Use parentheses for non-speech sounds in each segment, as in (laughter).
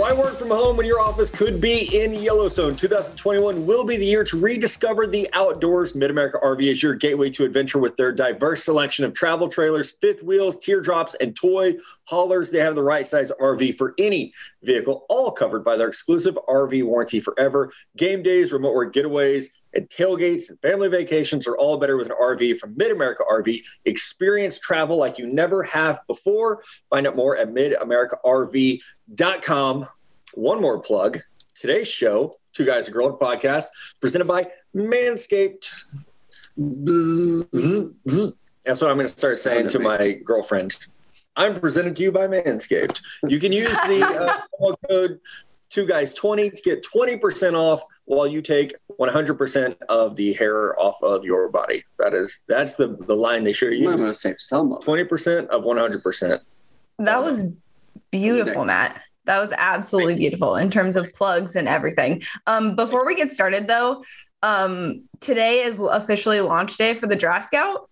Why work from home when your office could be in Yellowstone? 2021 will be the year to rediscover the outdoors. Mid America RV is your gateway to adventure with their diverse selection of travel trailers, fifth wheels, teardrops, and toy haulers. They have the right size RV for any vehicle, all covered by their exclusive RV warranty forever. Game days, remote work getaways, and tailgates and family vacations are all better with an RV from Mid America RV. Experience travel like you never have before. Find out more at midamericarv.com. One more plug. Today's show, Two Guys a Girl podcast, presented by Manscaped. That's what I'm going to start saying to my girlfriend. I'm presented to you by Manscaped. You can use the uh, (laughs) code two guys 20 to get 20% off while you take 100% of the hair off of your body that is that's the the line they should I'm gonna save some of 20% of 100% That was beautiful, Matt. That was absolutely beautiful in terms of plugs and everything. Um, before we get started, though, um, today is officially launch day for the Draft Scout,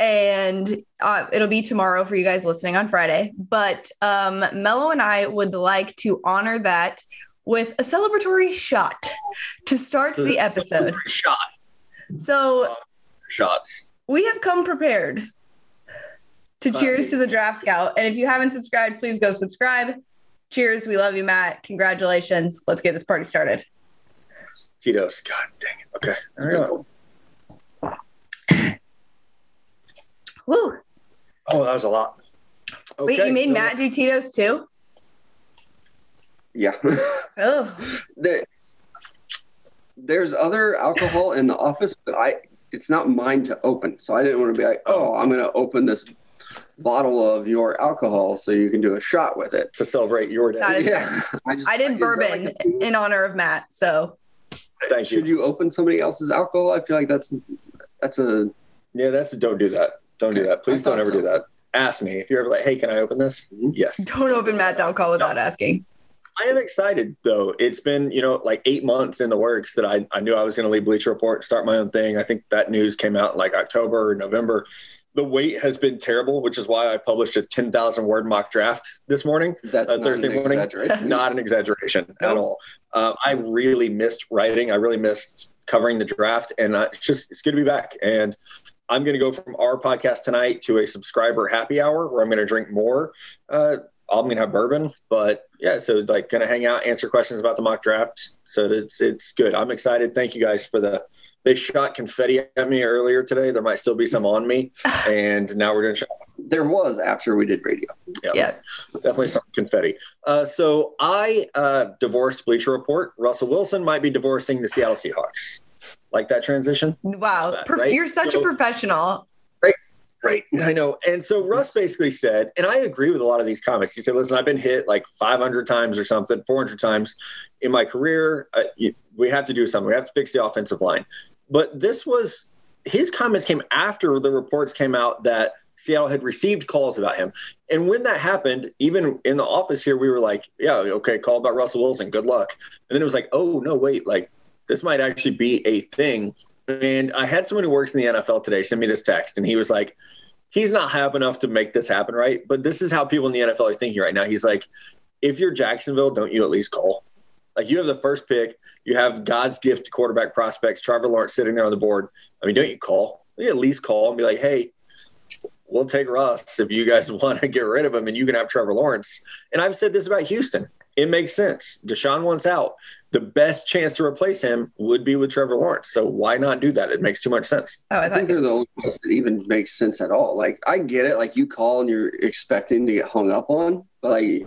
and uh, it'll be tomorrow for you guys listening on Friday. But um, Mello and I would like to honor that with a celebratory shot to start So- the episode. shot So um, shots we have come prepared to Classy. cheers to the draft scout. And if you haven't subscribed, please go subscribe. Cheers. We love you, Matt. Congratulations. Let's get this party started. tito's god dang it okay there we go. Woo. oh that was a lot Wait, you made so- Matt do Tito's too? Yeah. (laughs) Oh, there, there's other alcohol in the office, but I it's not mine to open. So I didn't want to be like, oh, I'm gonna open this bottle of your alcohol so you can do a shot with it. to celebrate your day That is- yeah. I, just, I did bourbon like a- in honor of Matt. So thank you should you open somebody else's alcohol? I feel like that's that's a yeah that's a, don't do that don't do that please I don't thought ever do that ask me if you're ever like hey can i open this Mhm. yes don't open Matt's alcohol without asking. I am excited though. It's been, you know, like eight months in the works that I, I knew I was going to leave Bleacher Report, start my own thing. I think that news came out like October or November. The wait has been terrible, which is why I published a 10,000 word mock draft this morning. that's Uh, not Thursday an morning? Not an exaggeration at all. Uh, I really missed writing. I really missed covering the draft, and uh, it's just it's good to be back. And I'm going to go from our podcast tonight to a subscriber happy hour where I'm going to drink more. Uh, I'm going to have bourbon, but yeah, so like going to hang out, answer questions about the mock draft. So it's it's good. I'm excited. Thank you guys for the. They shot confetti at me earlier today. There might still be some on me, (laughs) and now we're doing. Shot. There was after we did radio. Yeah. definitely some confetti. Uh, so I uh, divorced Bleacher Report. Russell Wilson might be divorcing the Seattle Seahawks. Like that transition? Wow. That, Pro- right? You're such a professional. Right. I know. And so Russ basically said, and I agree with a lot of these comments. He said, listen, I've been hit like 500 times or something, 400 times in my career. Uh, we have to do something. We have to fix the offensive line. But this was his comments came after the reports came out that Seattle had received calls about him. And when that happened, even in the office here, we were like, yeah, okay, call about Russell Wilson. Good luck. And then it was like, oh, no, wait, like this might actually be a thing. And I had someone who works in the NFL today send me this text, and he was like, he's not high up enough to make this happen, right? But this is how people in the NFL are thinking right now. He's like, if you're Jacksonville, don't you at least call? Like you have the first pick, you have God's gift to quarterback prospects, Trevor Lawrence sitting there on the board. I mean, don't you call? You at least call and be like, hey, we'll take Russ if you guys (laughs) want to get rid of him and you can have Trevor Lawrence. And I've said this about Houston. It makes sense. Deshaun wants out. The best chance to replace him would be with Trevor Lawrence. So why not do that? It makes too much sense. Oh, I I think they're the only ones that even make sense at all. Like I get it, like you call and you're expecting to get hung up on, but like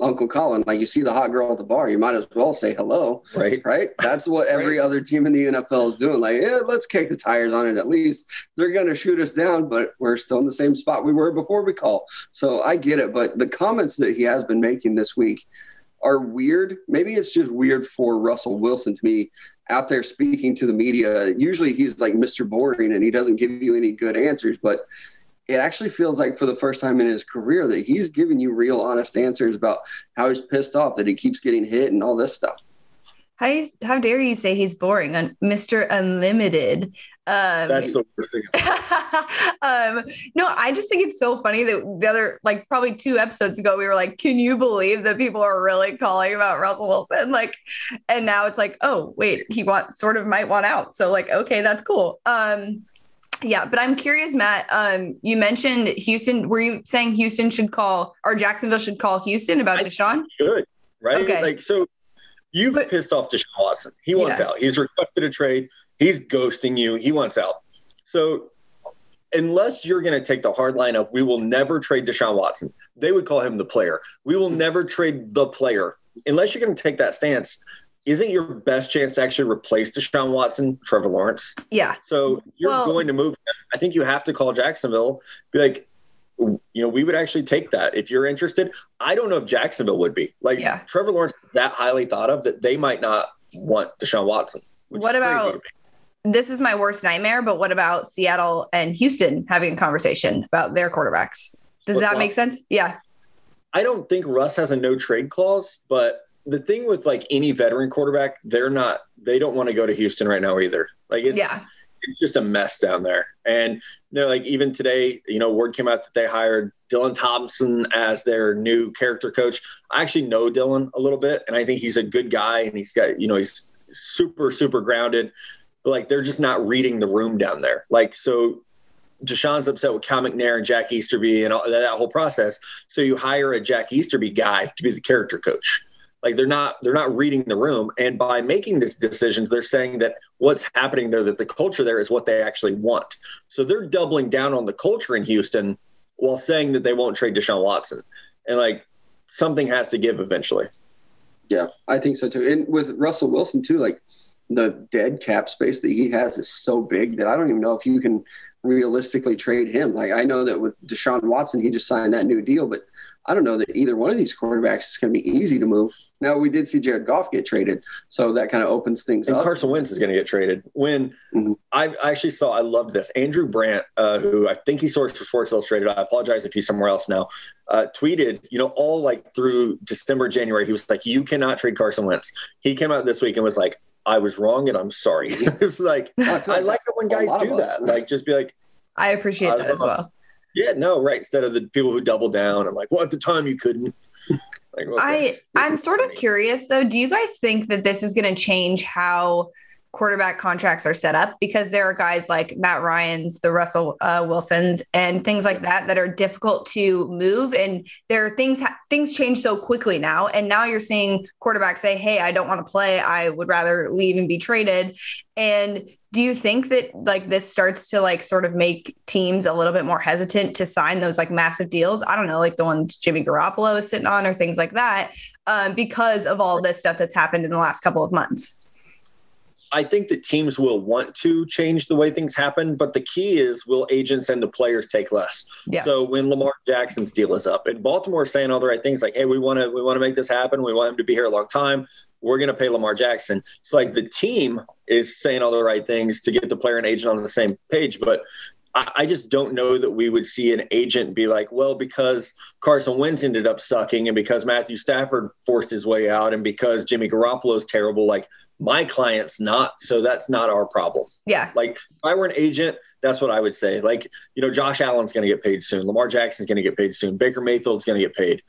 Uncle Colin, like you see the hot girl at the bar, you might as well say hello, Right. right? That's what every other team in the NFL is doing. Like, yeah, let's kick the tires on it at least. They're gonna shoot us down, but we're still in the same spot we were before we call. So I get it, but the comments that he has been making this week are weird. Maybe it's just weird for Russell Wilson to me out there speaking to the media. Usually he's like Mr. Boring and he doesn't give you any good answers, but it actually feels like for the first time in his career that he's giving you real honest answers about how he's pissed off that he keeps getting hit and all this stuff. How, how dare you say he's boring on Mr. Unlimited? Um, That's the worst thing. (laughs) um, no, I just think it's so funny that the other, like probably two episodes ago, we were like, can you believe that people are really calling about Russell Wilson? Like, and now it's like, oh, wait, he want sort of might want out. So like, okay, that's cool. Um, yeah, but I'm curious, Matt. Um, you mentioned Houston. Were you saying Houston should call or Jacksonville should call Houston about I- Deshaun? Good, right? Okay. Like so, you've But- pissed off Deshaun Watson. He wants Yeah. out. He's requested a trade. He's ghosting you. He wants out. So, unless you're going to take the hard line of we will never trade Deshaun Watson, they would call him the player. We will never trade the player. Unless you're going to take that stance, isn't your best chance to actually replace Deshaun Watson, Trevor Lawrence? Yeah, So you're Well- going to move. I think you have to call Jacksonville. Be like, you know, we would actually take that if you're interested. I don't know if Jacksonville would be like Yeah. Trevor Lawrence is that highly thought of that they might not want Deshaun Watson. What about-. This is my worst nightmare. But what about Seattle and Houston having a conversation about their quarterbacks? Does What- that make sense? Yeah, I don't think Russ has a no trade clause, but the thing with like any veteran quarterback, they're not. They don't want to go to Houston right now either. Like it's yeah, it's just a mess down there. And they're like, even today, you know, word came out that they hired Dylan Thompson as their new character coach. I actually know Dylan a little bit, and I think he's a good guy, and he's got, you know, he's super, super grounded. Like, they're just not reading the room down there. Like, so Deshaun's upset with Cal McNair and Jack Easterby and all, that whole process. So you hire a Jack Easterby guy to be the character coach. Like they're not they're not reading the room, and by making these decisions, they're saying that what's happening there, that the culture there is what they actually want. So they're doubling down on the culture in Houston while saying that they won't trade Deshaun Watson, and like something has to give eventually. Yeah, I think so too. And with Russell Wilson too, like the dead cap space that he has is so big that I don't even know if you can realistically trade him. Like I know that with Deshaun Watson, he just signed that new deal, but I don't know that either one of these quarterbacks is going to be easy to move. Now we did see Jared Goff get traded, so that kind of opens things And up. Carson Wentz is going to get traded. When Mhm. I I actually saw, I love this. Andrew Brandt, uh, who I think he sourced for Sports Illustrated. I apologize if he's somewhere else now. Uh, tweeted, you know, all like through December, January, he was like, "You cannot trade Carson Wentz." He came out this week and was like, "I was wrong and I'm sorry." (laughs) it's like I, I like it when guys do that. Like, just be like, I appreciate I that as well. "Yeah, no, right." Instead of the people who double down and like, "Well, at the time you couldn't." Like, okay. I I'm sort of curious though. Do you guys think that this is going to change how quarterback contracts are set up? Because there are guys like Matt Ryan's, the Russell uh, Wilsons, and things like that that are difficult to move, and there are things things change so quickly now. And now you're seeing quarterbacks say, "Hey, I don't want to play. I would rather leave and be traded." And do you think that like this starts to like sort of make teams a little bit more hesitant to sign those like massive deals? I don't know, like the ones Jimmy Garoppolo is sitting on or things like that, um, because of all this stuff that's happened in the last couple of months. I think that teams will want to change the way things happen, but the key is will agents and the players take less? Yeah. So when Lamar Jackson's deal is up, and Baltimore is saying all the right things, like, "Hey, we want to we want to make this happen. We want him to be here a long time. We're going to pay Lamar Jackson." It's like the team is saying all the right things to get the player and agent on the same page, but I, I just don't know that we would see an agent be like, "Well, because Carson Wentz ended up sucking, and because Matthew Stafford forced his way out, and because Jimmy Garoppolo is terrible, like." My client's not, so that's not our problem. Yeah. Like if I were an agent, that's what I would say. Like, you know, Josh Allen's going to get paid soon. Lamar Jackson's going to get paid soon. Baker Mayfield's going to get paid.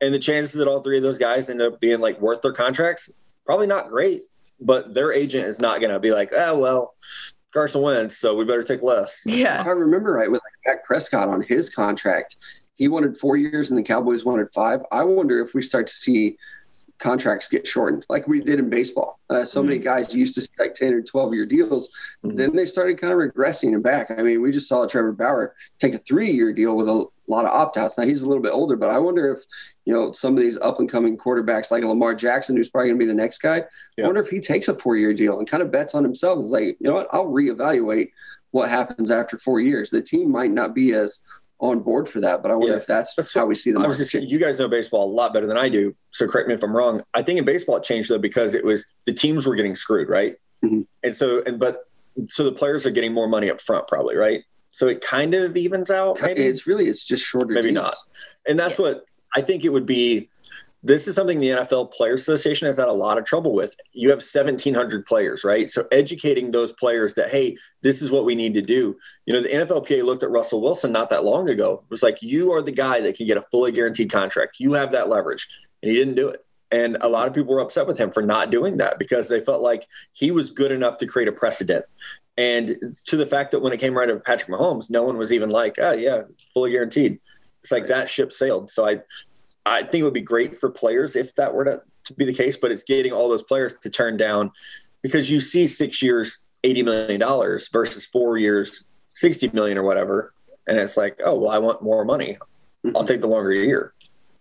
And the chances that all three of those guys end up being like worth their contracts, probably not great. But their agent is not going to be like, oh, well, Carson Wentz so we better take less. Yeah. If I remember right, with like Dak Prescott on his contract, he wanted four years and the Cowboys wanted five. I wonder if we start to see contracts get shortened like we did in baseball. Uh, so many guys used to see like 10 or 12 year deals. Mhm. Then they started kind of regressing and back. I mean, we just saw Trevor Bauer take a three year deal with a lot of opt outs. Now he's a little bit older, but I wonder if, you know, some of these up and coming quarterbacks like Lamar Jackson, who's probably going to be the next guy, Yeah. I wonder if he takes a four year deal and kind of bets on himself. It's like, you know what, I'll reevaluate what happens after four years. The team might not be as on board for that, but I wonder Yeah. if that's, That's how we see them. I was just saying, you guys know baseball a lot better than I do. So correct me if I'm wrong. I think in baseball it changed though because it was the teams were getting screwed, right? Mhm. And so and but so the players are getting more money up front, probably, right? So it kind of evens out. Maybe It's really it's just shorter. Maybe deals. not. and that's what I think it would be this is something the NFL Players Association has had a lot of trouble with. You have 1,700 players, right? So educating those players that, hey, this is what we need to do. You know, the NFLPA looked at Russell Wilson not that long ago. It was like, you are the guy that can get a fully guaranteed contract. You have that leverage. And he didn't do it. And a lot of people were upset with him for not doing that because they felt like he was good enough to create a precedent. And to the fact that when it came right to Patrick Mahomes, no one was even like, oh, yeah, fully guaranteed. It's like that ship sailed. So I, I think it would be great for players if that were to, to be the case, but it's getting all those players to turn down because you see six years, $80 million versus four years, 60 million or whatever. And it's like, oh, well, I want more money. I'll take the longer year.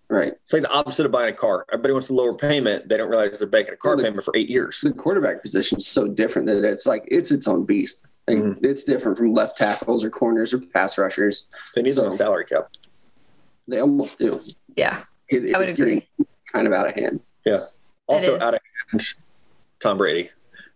Right. It's like the opposite of buying a car. Everybody wants a lower payment. They don't realize they're making a car Well, the- payment for eight years. The quarterback position is so different that it's like it's its own beast. Like, Mhm. It's different from left tackles or corners or pass rushers. They need them on So- salary cap. They almost do. Yeah, It, I would it's agree. kind of out of hand. Yeah. Also out of hand, Tom Brady.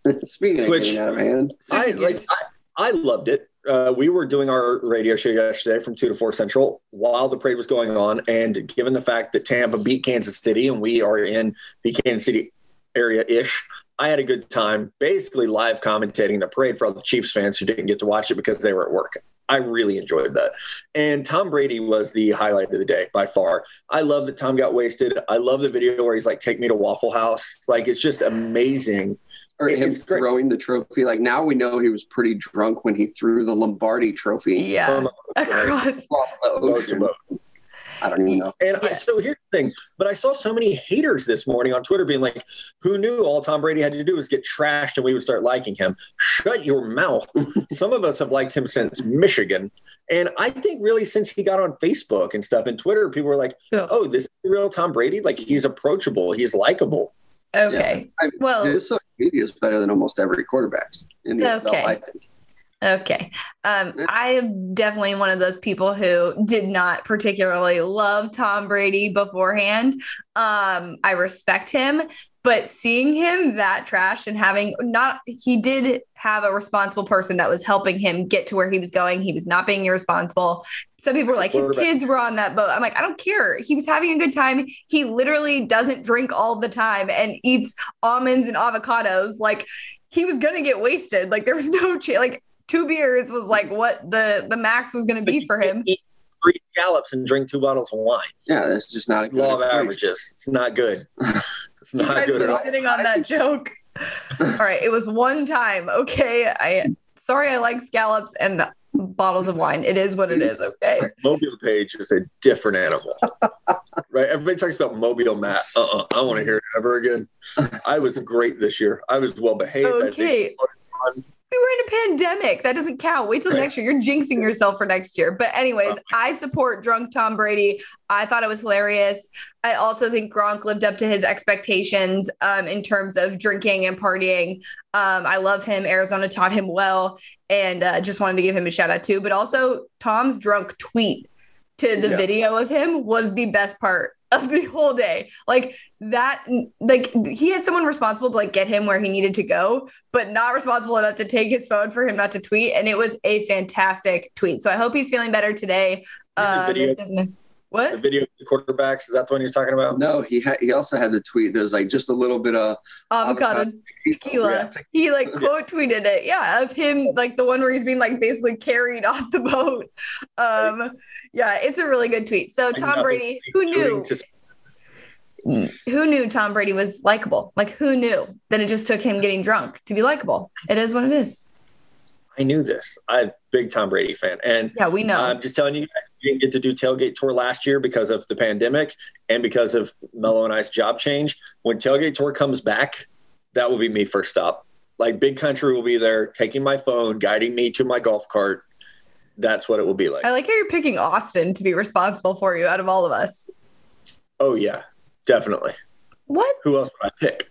(laughs) Speaking of Which- out of hand, I like. I, I loved it. Uh, we were doing our radio show yesterday from two to four central while the parade was going on, and given the fact that Tampa beat Kansas City and we are in the Kansas City area ish, I had a good time basically live commentating the parade for all the Chiefs fans who didn't get to watch it because they were at work. I really enjoyed that. And Tom Brady was the highlight of the day by far. I love that Tom got wasted. I love the video where he's like, take me to Waffle House. Like, it's just amazing. or him throwing the trophy. Like now we know he was pretty drunk when he threw the Lombardi trophy yeah. From Across. (laughs) across the boat to boat. I don't even know. And I, Yeah. so here's the thing, but I saw so many haters this morning on Twitter being like, who knew all Tom Brady had to do was get trashed and we would start liking him? Shut your mouth. (laughs) Some of us have liked him since Michigan. And I think really since he got on Facebook and stuff and Twitter, people were like, Cool. oh, this is the real Tom Brady? Like he's approachable, he's likable. Okay. I- Well, His social media is better than almost every quarterback's in the Okay. NFL, I think. Okay. Um, I'm definitely one of those people who did not particularly love Tom Brady beforehand. Um, I respect him, but seeing him that trash and having not, he did have a responsible person that was helping him get to where he was going. He was not being irresponsible. Some people were like, his kids were on that boat. I'm like, I don't care. He was having a good time. He literally doesn't drink all the time and eats almonds and avocados. Like, he was gonna get wasted. Like there was no chance. Like two beers was like what the the max was gonna be for him. Eat three scallops and drink two bottles of wine. Yeah, that's just not a good Law of equation. averages. It's not good. (laughs) It's You not guys good at were all. sitting on that joke. (laughs) All right, it was one time. Okay, I sorry I like scallops and bottles of wine. It is what it is. Okay. (laughs) Mobile Paige is a different animal. right? Everybody talks about Mobile Matt. Uh-uh. I don't want to hear it ever again. I was great this year. I was well behaved. I think Okay. We were in a pandemic. That doesn't count. Wait till Right. next year. You're jinxing yourself for next year. But anyways, I support drunk Tom Brady. I thought it was hilarious. I also think Gronk lived up to his expectations um, in terms of drinking and partying. Um, I love him. Arizona taught him well, and uh, just wanted to give him a shout out too. But also, Tom's drunk tweet to the Yeah. video of him was the best part of the whole day. Like that, like he had someone responsible to like get him where he needed to go, but not responsible enough to take his phone for him not to tweet. And it was a fantastic tweet. So I hope he's feeling better today. Um, video- it doesn't, The video of the quarterbacks, is that the one you're talking about? No, he had he also had the tweet. There's like just a little bit of Avocado avocado. tequila. Yeah. He like quote tweeted it. Yeah, of him like the one where he's being like basically carried (laughs) off the boat. Um, yeah, it's a really good tweet. So Tom nothing Brady, who knew? to- who knew Tom Brady was likable? Like who knew that it just took him getting drunk to be likable? It is what it is. I knew this. I'm a big Tom Brady fan. And Yeah, we know. I'm just telling you, we didn't get to do tailgate tour last year because of the pandemic and because of Mello and I's job change. When tailgate tour comes back, that will be me first stop. Like Big Country will be there, taking my phone, guiding me to my golf cart. That's what it will be like. I like how you're picking Austin to be responsible for you out of all of us. Oh yeah, definitely. What? Who else would I pick?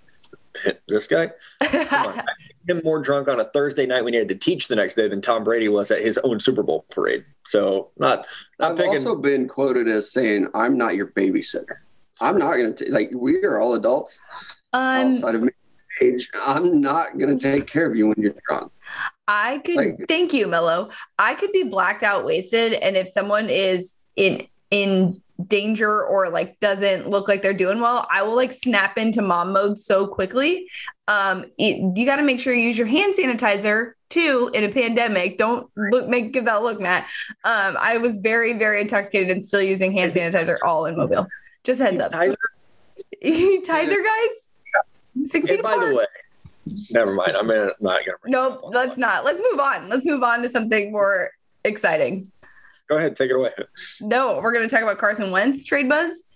(laughs) this guy. (laughs) Come on. I made him more drunk on a Thursday night when he had to teach the next day than Tom Brady was at his own Super Bowl parade. So not not I've picking. also been quoted as saying, "I'm not your babysitter. I'm not going to like. We are all adults um, outside of me age. I'm not going to take care of you when you're drunk." I could Like- thank you, Mello. I could be blacked out, wasted, and if someone is in in danger or like doesn't look like they're doing well, I will like snap into mom mode so quickly. Um, it, you got to make sure you use your hand sanitizer too in a pandemic. Don't look make give that look, Matt. Um, I was very very intoxicated and still using hand sanitizer all in Mobile. Just heads up. Tizer (laughs) guys, six feet by apart. the way, never mind. I'm not going to. Nope, let's not. Let's move on. Let's move on to something more exciting. Go ahead, take it away. No, we're going to talk about Carson Wentz trade buzz.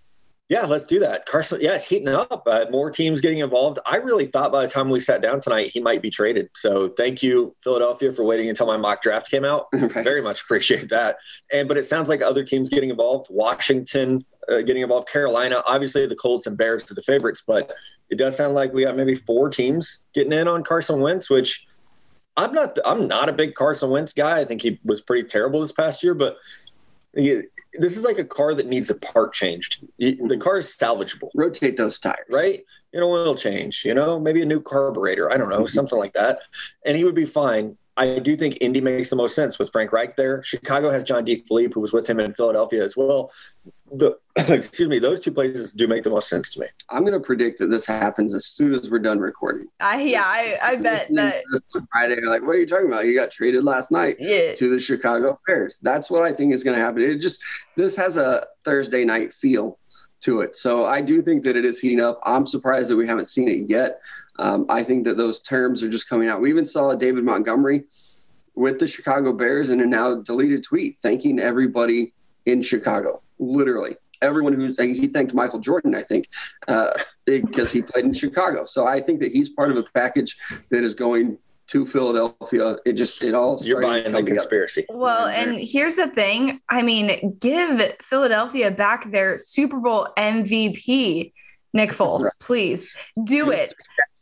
Yeah, let's do that. Carson, yeah, it's heating up. Uh, more teams getting involved. I really thought by the time we sat down tonight, he might be traded. So thank you, Philadelphia, for waiting until my mock draft came out. (laughs) Right. Very much appreciate that. And but it sounds like other teams getting involved. Washington uh, getting involved. Carolina, obviously the Colts and Bears are the favorites, but it does sound like we got maybe four teams getting in on Carson Wentz, which I'm not. I'm not a big Carson Wentz guy. I think he was pretty terrible this past year, but. he- this is like a car that needs a part changed. The mm. car is salvageable Rotate those tires. right? An oil change, you know, maybe a new carburetor. I don't know, mm-hmm. something like that. And he would be fine. I do think Indy makes the most sense with Frank Reich there. Chicago has John DeFilippo, who was with him in Philadelphia as well. The, (coughs) excuse me, those two places do make the most sense to me. I'm going to predict that this happens as soon as we're done recording. I yeah, I, I bet that on Friday, you're like, what are you talking about? You got traded last night yeah. to the Chicago Bears. That's what I think is going to happen. It just this has a Thursday night feel to it, so I do think that it is heating up. I'm surprised that we haven't seen it yet. Um, I think that those terms are just coming out. We even saw David Montgomery with the Chicago Bears in a now deleted tweet thanking everybody in Chicago, literally. Everyone who he thanked Michael Jordan, I think, uh, because he played in Chicago. So I think that he's part of a package that is going to Philadelphia. It just it all You're buying come the together. conspiracy. Well, and here's the thing. I mean, give Philadelphia back their Super Bowl MVP, Nick Foles, Right. please do it.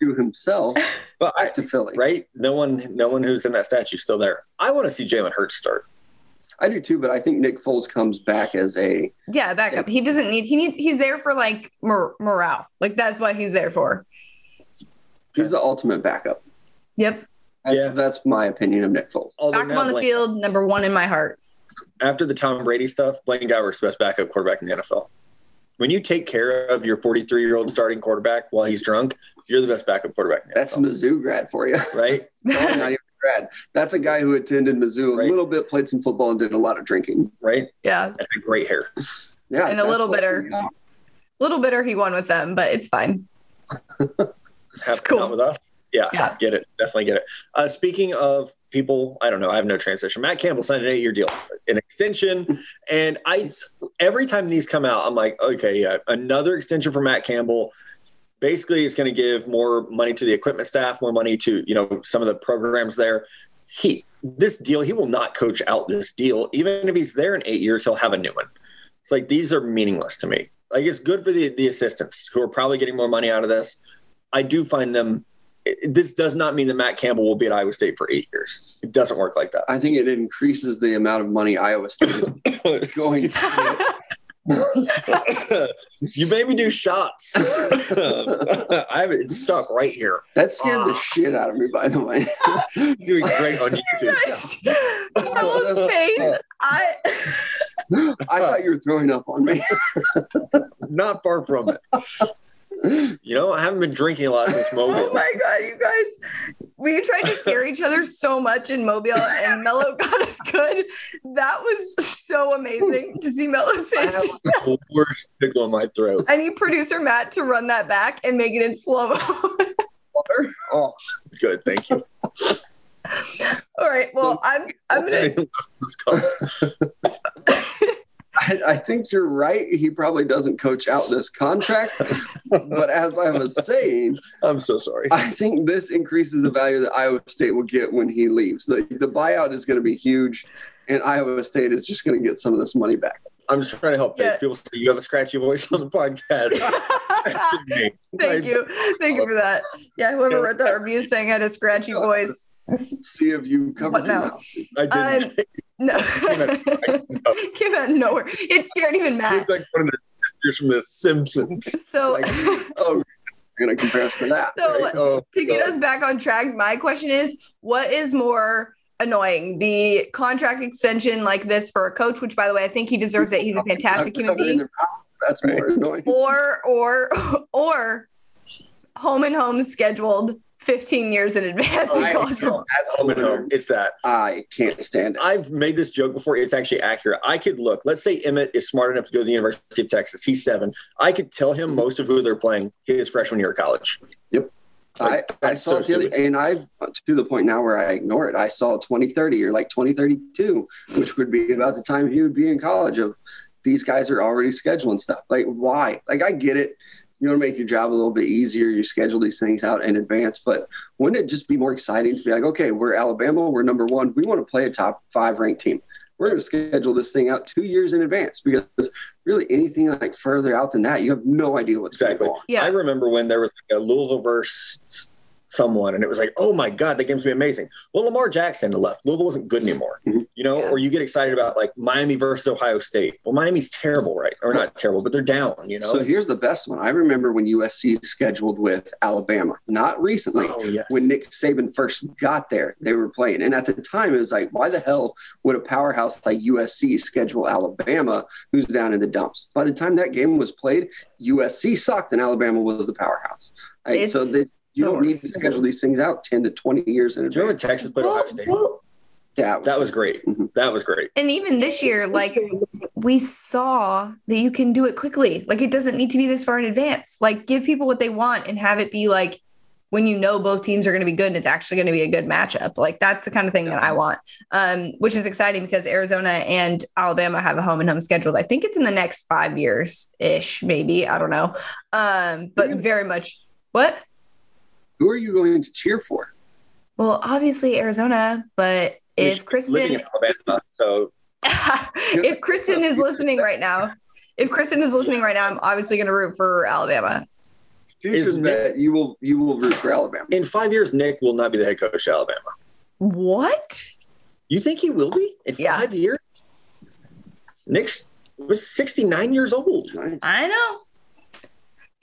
to himself But I, to Philly. right, no one, no one who's in that statue is still there. I want to see Jalen Hurts start. I do too, but I think Nick Foles comes back as a Yeah, back up. He doesn't need. He needs. He's there for like mor- morale. Like that's what he's there for. he's the ultimate backup. Yep. That's, Yeah. that's my opinion of Nick Foles. Although Back now on the Blaine- field, number one in my heart. after the Tom Brady stuff, Blaine Gabbert's the best backup quarterback in the NFL. When you take care of your 43 year old starting quarterback while he's drunk, you're the best backup quarterback. In the That's NFL, Mizzou grad for you. right. No, (laughs) not even a grad. That's a guy who attended Mizzou a little bit, played some football, and did a lot of drinking. Right. yeah, And had great hair. Yeah, And a little what- bitter. a little bitter he won with them, but it's fine. Have cool. with us. Yeah, Yeah. get it. Definitely get it. Uh, speaking of people, I don't know. I have no transition. Matt Campbell signed an eight-year deal, an extension, and I every time these come out, I'm like, okay, yeah, another extension for Matt Campbell. Basically, it's going to give more money to the equipment staff, more money to you know some of the programs there. He this deal, he will not coach out this deal. Even if he's there in eight years, he'll have a new one. It's like these are meaningless to me. Like it's good for the the assistants who are probably getting more money out of this. I do find them. it- This does not mean that Matt Campbell will be at Iowa State for eight years. It doesn't work like that. I think it increases the amount of money Iowa State is (laughs) going to (laughs) you made me do shots. (laughs) I have it stuck right here. That scared the ah. shit out of me, by the way. (laughs) Doing great on YouTube. Guys, Carlos' face. I I thought you were throwing up on me. Not far from it. You know, I haven't been drinking a lot since Oh Mobile. my god, you guys. We tried to scare each other (laughs) so much in Mobile and Mello (laughs) got us good. That was so amazing to see Mello's face. I have- Just, the worst tickle in my throat. I need producer Matt to run that back and make it in slow mo. (laughs) Oh, good. Thank you. All right. Well, I'm I'm gonna. I, I think you're right. He probably doesn't coach out this contract. but as I was saying, (laughs) I'm so sorry. I think this increases the value that Iowa State will get when he leaves. The, the buyout is going to be huge, and Iowa State is just going to get some of this money back. I'm just trying to help. Yeah. People say you have a scratchy voice on the podcast. (laughs) Thank you. Thank you for that. Yeah, whoever wrote that review saying I had a scratchy (laughs) voice. See if you covered What your now? I didn't. Um, No. out- Came out (laughs) of nowhere. It scared even Matt. It's like one of the sisters from The Simpsons. So Like- (laughs) Oh, you're to compare us to that. so Right? Uh, oh, to get God. us back on track, my question is what is more annoying. The contract extension like this for a coach, which by the way, I think he deserves it. He's a (laughs) fantastic human being. That's more annoying. Or or or home and home scheduled 15 years in advance in I college know. That's oh, Home and home. It's that. I can't stand it. I've made this joke before. It's actually accurate. I could look. Let's say Emmett is smart enough to go to the University of Texas. He's seven. I could tell him most of who they're playing his freshman year of college. Yep. Like, I that's saw so it the other, and I've to the point now where I ignore it. I saw 2030 or like 2032, which would be about the time he would be in college. Of these guys are already scheduling stuff. Like, why? Like, I get it. You want to make your job a little bit easier. You schedule these things out in advance, but wouldn't it just be more exciting to be like, okay, we're Alabama, we're number one, we want to play a top five ranked team. We're going to schedule this thing out two years in advance because really anything like further out than that, you have no idea what's Exactly. going on. Yeah. I remember when there was like a Louisville versus someone, and it was like, oh my God, that game's gonna be amazing. Well, Lamar Jackson left. Louisville wasn't good anymore. Mhm. You know, Yeah. or you get excited about like Miami versus Ohio State. Well, Miami's terrible, right? Or not terrible, but they're down, you know? So here's the best one. I remember when USC scheduled with Alabama, not recently. oh, yeah. When Nick Saban first got there, they were playing. And at the time, it was like, why the hell would a powerhouse like USC schedule Alabama, who's down in the dumps? By the time that game was played, USC sucked and Alabama was the powerhouse. Right? So that you don't need to schedule these things out 10 to 20 years in Do you remember advance. Texas played Ohio State? Yeah, That was great. Mhm. That was great. And even this year, like we saw that you can do it quickly. Like it doesn't need to be this far in advance. Like give people what they want and have it be like when you know both teams are going to be good and it's actually going to be a good matchup. Like that's the kind of thing that I want. Um, which is exciting because Arizona and Alabama have a home and home scheduled. I think it's in the next five years ish, maybe. I don't know. Um, but very much what? Who are you going to cheer for? Well, obviously Arizona, but if Kristen Alabama, so (laughs) if Kristen is listening right now, if Kristen is listening right now, I'm obviously going to root for Alabama. Futures Is Nick- bet you will you will root for Alabama. in five years, Nick will not be the head coach of Alabama. What? You think he will be in Yeah. five years? Nick was 69 years old. I know.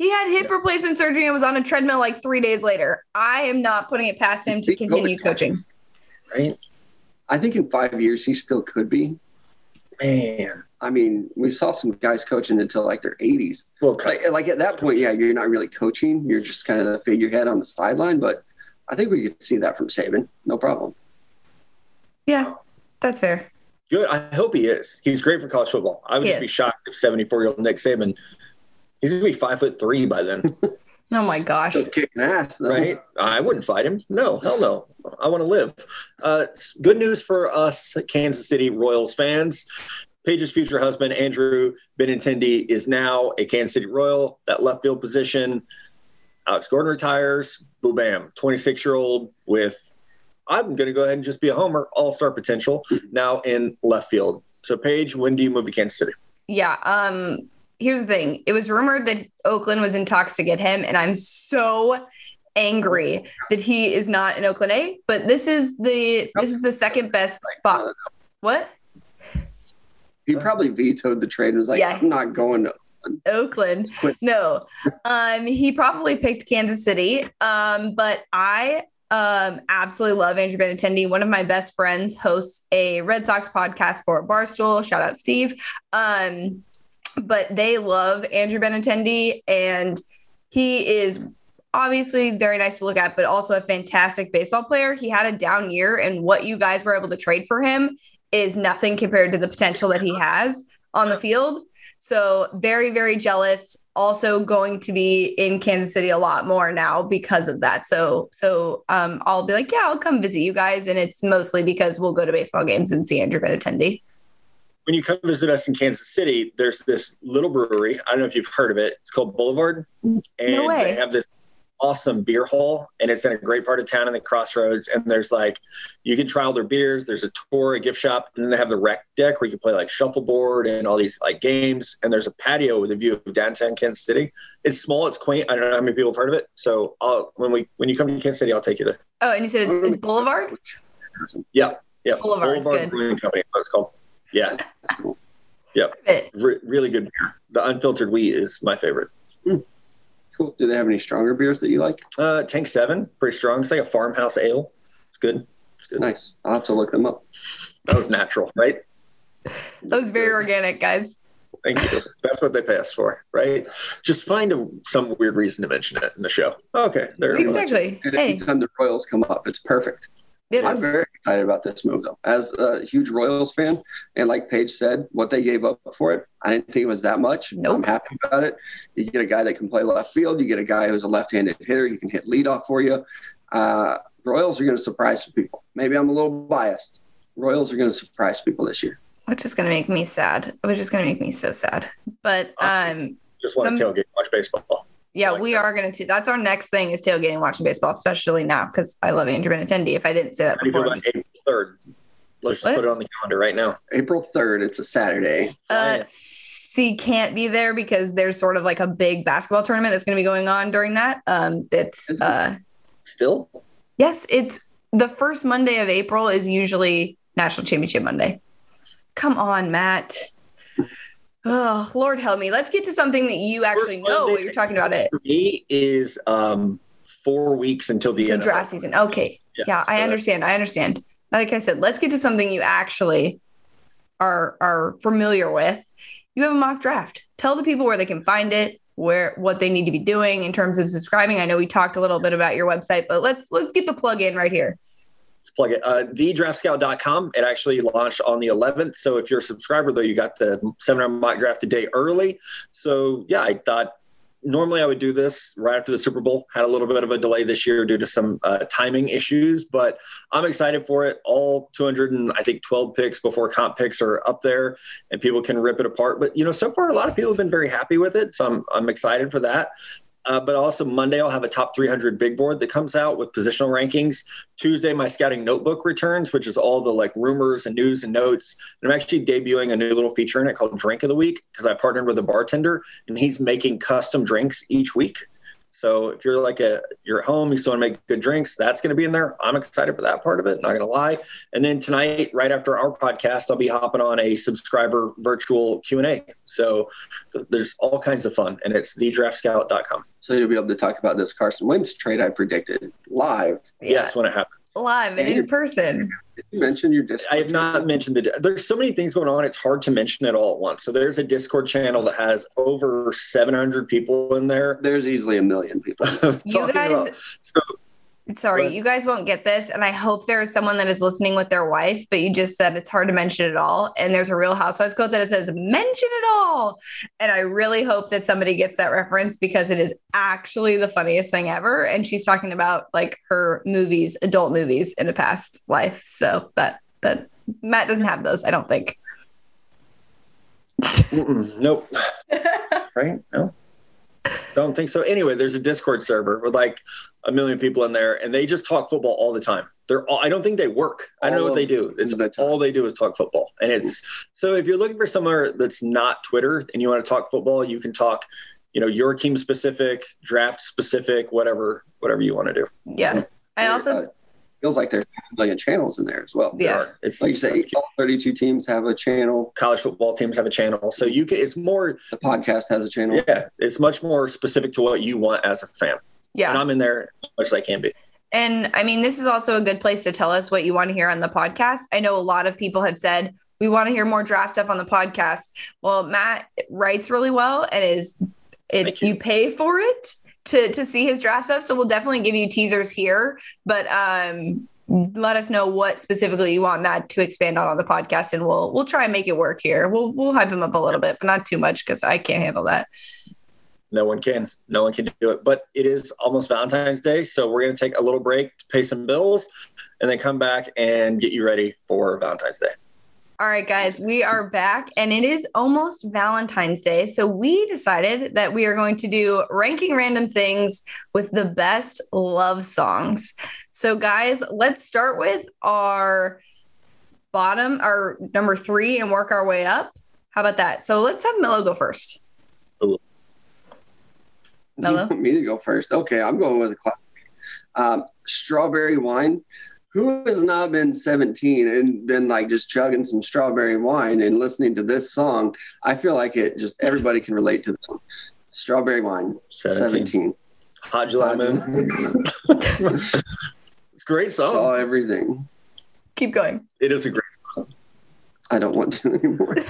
He had hip replacement surgery and was on a treadmill like three days later. I am not putting it past him to continue COVID coaching. Right? I think in five years he still could be. Man. I mean, we saw some guys coaching until like their 80s. Well, Like, like at that point, yeah, you're not really coaching. You're just kind of the figurehead on the sideline. But I think we could see that from Saban. No problem. Yeah, that's fair. good. I hope he is. He's great for college football. I would He just be shocked if 74 year old Nick Saban, he's going to be five foot three by then, (laughs) Oh my gosh. Still kicking ass, though. right? I wouldn't fight him. No, hell no. I want to live. Uh, good news for us Kansas City Royals fans. Paige's future husband, Andrew Benintendi, is now a Kansas City Royal. That left field position. Alex Gordon retires. Boo bam. 26 year old with, I'm going to go ahead and just be a homer, all star potential now in left field. So, Paige, when do you move to Kansas City? Yeah. Um, here's the thing. It was rumored that Oakland was in talks to get him, and I'm so angry that he is not in Oakland A. But this is the this is the second best spot. What? He probably vetoed the trade and was like, Yeah. I'm not going to. Oakland. No. Um, he probably picked Kansas City. Um, but I um absolutely love Andrew Benintendi. One of my best friends hosts a Red Sox podcast for Barstool. Shout out Steve. Um, but they love Andrew Benintendi and he is obviously very nice to look at, but also a fantastic baseball player. He had a down year, and what you guys were able to trade for him is nothing compared to the potential that he has on the field. So very, very jealous. Also going to be in Kansas City a lot more now because of that. So, so um, I'll be like, yeah, I'll come visit you guys, and it's mostly because we'll go to baseball games and see Andrew Benintendi. When you come visit us in Kansas City, there's this little brewery. I don't know if you've heard of it. It's called Boulevard. And No they have this awesome beer hall and it's in a great part of town in the crossroads. And there's like you can try all their beers, there's a tour, a gift shop, and then they have the rec deck where you can play like shuffleboard and all these like games. And there's a patio with a view of downtown Kansas City. It's small, it's quaint. I don't know how many people have heard of it. So I'll when we when you come to Kansas City, I'll take you there. Oh, and you said it's, it's Boulevard. Yeah. Yeah. Boulevard, good. Brewing Company, what it's called. Yeah. That's cool. But Re- really good beer. The unfiltered wheat is my favorite. Cool. Do they have any stronger beers that you like? Uh, Tank Seven, pretty strong. It's like a farmhouse ale. It's good. It's good. Nice. I'll have to look them up. That was natural, right? (laughs) That was very organic, guys. Thank you. That's what they pay us for, right? Just find a, some weird reason to mention it in the show. Okay, there. Exactly. And Hey, anytime the Royals come up, it's perfect. it I'm is. very excited about this move, though. As a huge Royals fan, and like Paige said, what they gave up for it, I didn't think it was that much. Nope. I'm happy about it. You get a guy that can play left field. You get a guy who's a left-handed hitter. You can hit leadoff for you. Uh, Royals are going to surprise some people. Maybe I'm a little biased. Royals are going to surprise people this year. Which is going to make me sad. Which is going to make me so sad. But um, Just want to Some- tailgate, watch baseball. Yeah, like we that. are going to. See that's our next thing is tailgating, watching baseball, especially now because I love Andrew Benintendi. If I didn't say that How do you feel before, just- April third? Let's just What? put it on the calendar right now. April 3rd, it's a Saturday. uh, Fly C can't be there because there's sort of like a big basketball tournament that's going to be going on during that. Um, it's uh, Still, yes, it's the first Monday of April is usually National Championship Monday. Come on, Matt. Oh, Lord help me. Let's get to something that you actually First know what you're talking about. It for me is um, four weeks until the to end. of draft season. Okay. Yeah, so I understand. I understand. Like I said, let's get to something you actually are are familiar with. You have a mock draft. Tell the people where they can find it, where what they need to be doing in terms of subscribing. I know we talked a little bit about your website, but let's let's get the plug in right here. Plug it. Uh, thedraftscout.com. It actually launched on the 11th. So if you're a subscriber, though, you got the seminar mock draft a day early. So yeah, I thought normally I would do this right after the Super Bowl. Had a little bit of a delay this year due to some uh, timing issues, but I'm excited for it. All 200 and I think 12 picks before comp picks are up there, and people can rip it apart. But you know, so far a lot of people have been very happy with it, so I'm I'm excited for that. Uh, but also Monday, I'll have a top 300 big board that comes out with positional rankings. Tuesday, my scouting notebook returns, which is all the like rumors and news and notes. And I'm actually debuting a new little feature in it called Drink of the Week because I partnered with a bartender and he's making custom drinks each week. So if you're like a you're at home, you still want to make good drinks, that's going to be in there. I'm excited for that part of it. Not going to lie. And then tonight, right after our podcast, I'll be hopping on a subscriber virtual Q and A. So there's all kinds of fun, and it's thedraftscout.com. So you'll be able to talk about this Carson Wentz trade I predicted live. Yes, when it happens. Live and in person. Did you mention your Discord? I have not mentioned the. There's so many things going on. It's hard to mention it all at once. So there's a Discord channel that has over 700 people in there. There's easily a million people. (laughs) You guys about- so Sorry, But- you guys won't get this. And I hope there is someone that is listening with their wife, but you just said it's hard to mention it all. And there's a real housewives quote that it says, mention it all. And I really hope that somebody gets that reference because it is actually the funniest thing ever. And she's talking about like her movies, adult movies in a past life. So that, that Matt doesn't have those, I don't think. nope. (laughs) right? No. Don't think so. Anyway, there's a Discord server with like a million people in there, and they just talk football all the time. They're all, I don't think they work. I don't know what they do. It's the all they do is talk football, and it's so if you're looking for somewhere that's not Twitter and you want to talk football, you can talk, you know, your team specific, draft specific, whatever, whatever you want to do. Yeah. I also, Uh, feels like there's a million channels in there as well. There Yeah. are. It's Like you say, all 32 teams have a channel. college football teams have a channel, so you can. It's more, The podcast has a channel. yeah, it's much more specific to what you want as a fan, yeah. and I'm in there as much as I can be. And I mean, this is also a good place to tell us what you want to hear on the podcast. I know a lot of people have said, we want to hear more draft stuff on the podcast. Well, Matt writes really well and is it's you. you. pay for it to to see his draft stuff. So we'll definitely give you teasers here, but um let us know what specifically you want Matt to expand on on the podcast and we'll we'll try and make it work here. We'll we'll hype him up a little bit, but not too much because I can't handle that. No one can. No one can do it. But it is almost Valentine's Day, so we're going to take a little break to pay some bills, and then come back and get you ready for Valentine's Day. All right, guys, we are back and it is almost Valentine's Day. So we decided that we are going to do ranking random things with the best love songs. So, guys, let's start with our bottom, our number three, and work our way up. How about that? So let's have Mello go first. Do you want me to go first? Okay, I'm going with a classic. Um, strawberry wine. Who has not been 17 and been like just chugging some strawberry wine and listening to this song? I feel like it just everybody can relate to this one. Strawberry wine, 17. 17. Hot July Moon. (laughs) it's a great song. Saw everything. Keep going. It is a great song. I don't want to anymore. (laughs)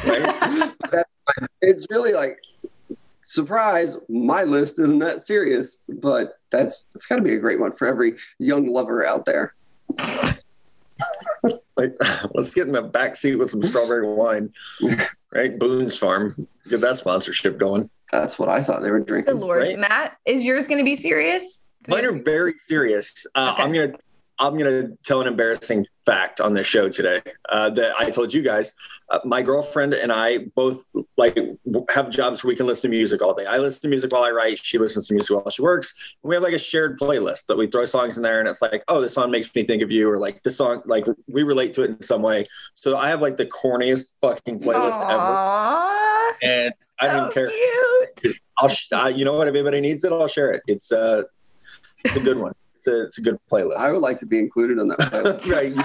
Right? It's really like surprise. My list isn't that serious, but that's it's got to be a great one for every young lover out there. (laughs) like, let's get in the back seat with some strawberry wine, right? Boone's Farm, get that sponsorship going. That's what I thought they were Good drinking. lord, Right? Matt, is yours going to be serious? Mine are very serious. Uh, Okay. I'm gonna I'm gonna tell an embarrassing fact on this show today uh, that I told you guys. Uh, my girlfriend and I both like have jobs where we can listen to music all day. I listen to music while I write. She listens to music while she works. And we have like a shared playlist that we throw songs in there, and it's like, oh, this song makes me think of you, or like this song, like we relate to it in some way. So I have like the corniest fucking playlist ever, Aww, and I don't so care. cute. I'll, sh- uh, you know what? If anybody needs it, I'll share it. It's uh, it's a good one. It's a, it's a good playlist. I would like to be included on that. (laughs) playlist. right. (laughs)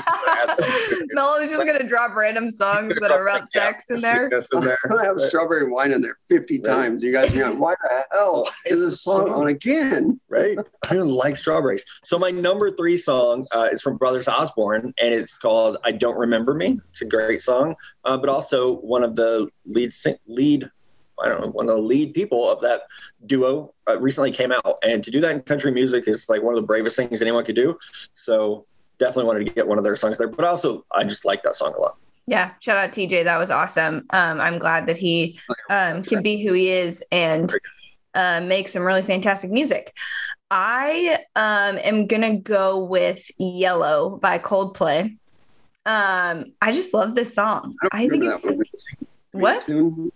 You Mello's just gonna drop random songs that are about sex in there. In there. (laughs) I'm have strawberry wine in there 50 Right. times. You guys are like, why the hell is this song on again? Right. I don't like strawberries. So my number three song uh, is from Brothers Osborne, and it's called "I Don't Remember Me." It's a great song, uh, but also one of the lead lead. I don't know, one of the lead people of that duo uh, recently came out. And to do that in country music is like one of the bravest things anyone could do. So definitely wanted to get one of their songs there. But also, I just like that song a lot. Yeah, shout out TJ. That was awesome. Um, I'm glad that he um, can be who he is and uh, make some really fantastic music. I um, am gonna go with "Yellow" by Coldplay. Um, I just love this song. I, think it's what? Tune?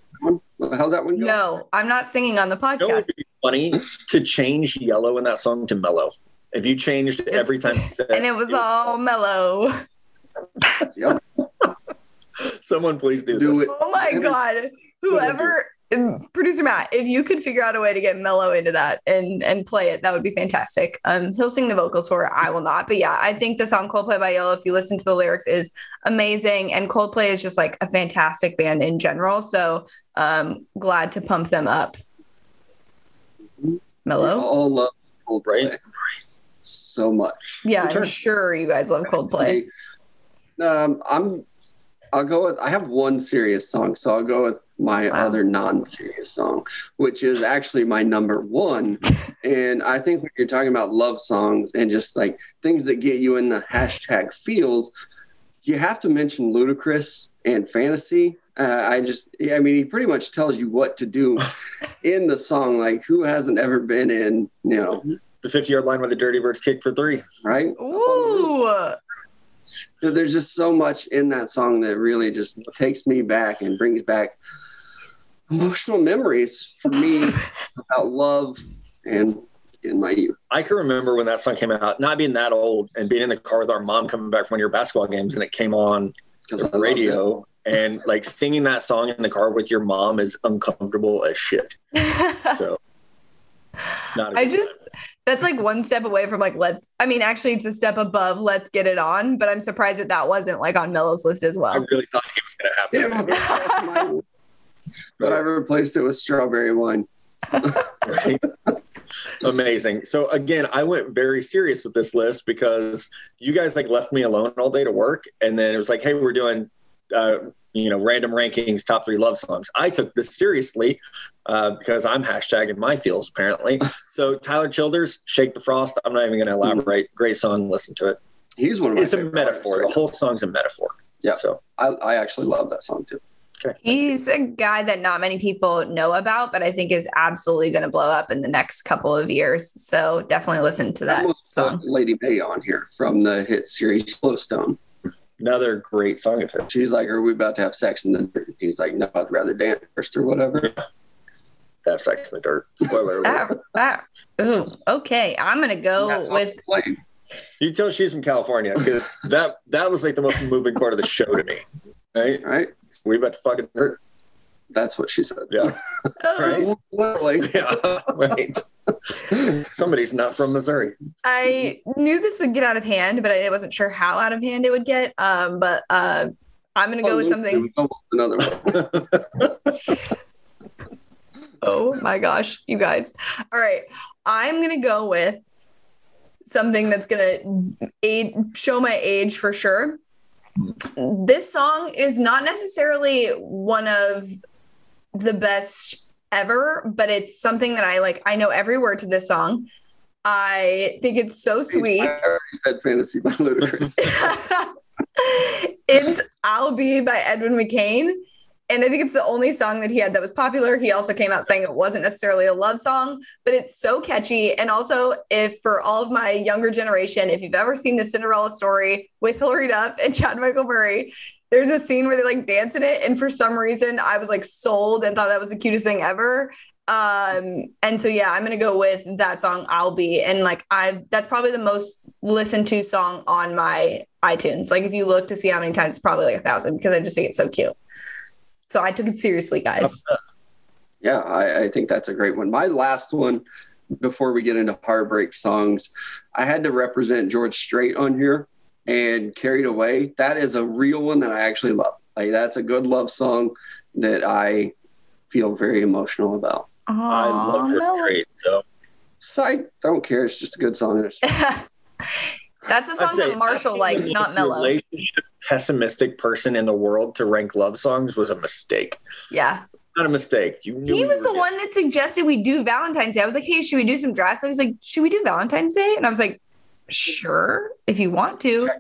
How's that one go? No, I'm not singing on the You know, podcast. it'd be funny to change yellow in that song to mellow. If you changed every time you said And it was all mellow. (laughs) Yep. someone please do, Do this. it. Oh my god! Whoever producer Matt, if you could figure out a way to get mellow into that and and play it, that would be fantastic. Um, he'll sing the vocals for it. I will not, but yeah, I think the song "Coldplay" by Yellow, if you listen to the lyrics, is amazing, and Coldplay is just like a fantastic band in general. So, um, glad to pump them up. We Mellow, all love Coldplay so much. yeah, I'm sure you guys love Coldplay. Um, I'm. I'll go with. I have one serious song, so I'll go with my Wow. other non-serious song, which is actually my number one. (laughs) And I think when you're talking about love songs and just like things that get you in the hashtag feels, you have to mention Ludacris and Fantasy. Uh, I just, I mean, he pretty much tells you what to do (laughs) in the song. Like, who hasn't ever been in, you know, The 50 yard line where the Dirty Birds kick for three. right? Ooh, there's just so much in that song that really just takes me back and brings back emotional memories for me (laughs) about love and in my youth. I can remember when that song came out, not being that old and being in the car with our mom coming back from one of your basketball games and it came on Because the radio and like singing that song in the car with your mom is uncomfortable as shit. So (laughs) not a I good just that's like one step away from like let's I mean actually it's a step above let's get it on, but I'm surprised that that wasn't like on Mellow's list as well. I really thought he was going to have that. (laughs) but I replaced it with strawberry wine. right? Amazing. So again, I went very serious with this list because you guys like left me alone all day to work, and then it was like, hey, we're doing, uh, you know, random rankings, top three love songs. I took this seriously uh, because I'm hashtagging my feels apparently. (laughs) so Tyler Childers, "Shake the Frost." I'm not even going to elaborate. Great song. Listen to it. He's one of my It's a metaphor. The whole song's a metaphor. Yeah. So. I, I actually love that song too. He's a guy that not many people know about, but I think is absolutely going to blow up in the next couple of years. So definitely listen to that song. Lady May on here from the hit series Yellowstone. another great song of his. She's like, "Are we about to have sex?" And then he's like, "No, I'd rather dance first or whatever." (laughs) That sex in the dirt. Spoiler alert. Ah, ah. Ooh, okay. I'm going to go with playing. You tell she's from California because that that was like the most moving part of the show to me. Right? right. We about to fucking hurt. That's what she said. Yeah. (laughs) oh, Right. Literally. (laughs) Yeah. Right. Somebody's not from Missouri. I knew this would get out of hand, but I wasn't sure how out of hand it would get. Um, but uh, I'm going to go with something. another one. (laughs) Oh my gosh, you guys. All right. I'm going to go with something that's going to aid show my age for sure. This song is not necessarily one of the best ever, but it's something that I like. I know every word to this song. I think it's so sweet. I already said Fantasy by Ludacris. (laughs) it's I'll Be by Edwin McCain. And I think it's the only song that he had that was popular. He also came out saying it wasn't necessarily a love song, but it's so catchy. And also, if for all of my younger generation, if you've ever seen the Cinderella story with Hilary Duff and Chad Michael Murray, there's a scene where they like dance in it. And for some reason, I was like sold and thought that was the cutest thing ever. Um, and so yeah, I'm gonna go with that song, I'll Be. And like I've that's probably the most listened to song on my iTunes. Like if you look to see how many times, it's probably like a thousand because I just think it's so cute. So I took it seriously, guys. Yeah, I, I think that's a great one. My last one before we get into heartbreak songs, I had to represent George Strait on here and Carried Away. That is a real one that I actually love. Like that's a good love song that I feel very emotional about. Aww, I love George Strait. So. I don't care. It's just a good song. (laughs) That's a song that Marshall likes, not Mello. Pessimistic person in the world to rank love songs was a mistake. Yeah. Not a mistake. You knew he was the one that suggested we do Valentine's Day. I was like, hey, should we do some dress? So he's like, should we do Valentine's Day? And I was like, sure, if you want to.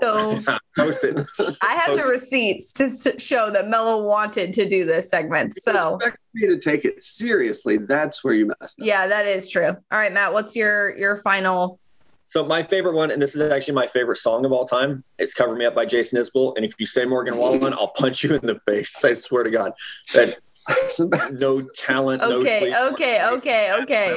So (laughs) I have the receipts to show that Mello wanted to do this segment. So expect me to take it seriously. That's where you messed up. Yeah, that is true. All right, Matt, what's your your final so my favorite one, and this is actually my favorite song of all time. It's "Cover Me Up" by Jason Isbell. And if you say Morgan Wallen, I'll punch you in the face. I swear to God. That (laughs) no talent. Okay, no okay, okay, okay.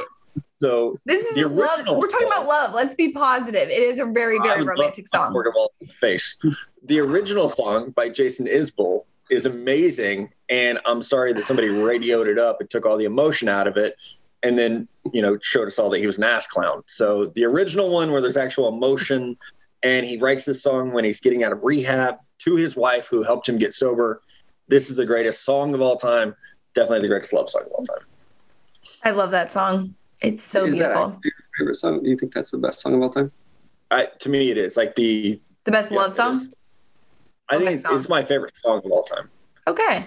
So this is love. We're talking about love. Let's be positive. It is a very, very romantic song. Morgan Wallen face. The original song by Jason Isbell is amazing, and I'm sorry that somebody radioed it up and took all the emotion out of it and then you know showed us all that he was an ass clown. So the original one where there's actual emotion, and he writes this song when he's getting out of rehab to his wife who helped him get sober. This is the greatest song of all time. Definitely the greatest love song of all time. I love that song. It's so is beautiful. That your favorite song? Do you think that's the best song of all time? I, to me, it is like the the best yeah, love song. I oh, think it's, it's my favorite song of all time. Okay,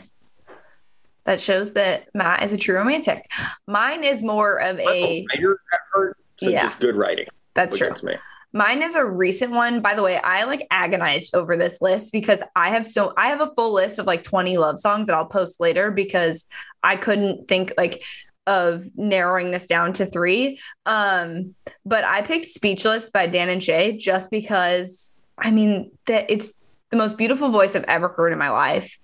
that shows that Matt is a true romantic. Mine is more of a writer heart, so yeah, just good writing. That's true. Me. Mine is a recent one. By the way, I like agonized over this list because I have so I have a full list of like 20 love songs that I'll post later because I couldn't think like of narrowing this down to three. Um, but I picked Speechless by Dan and Shay just because I mean that it's the most beautiful voice I've ever heard in my life.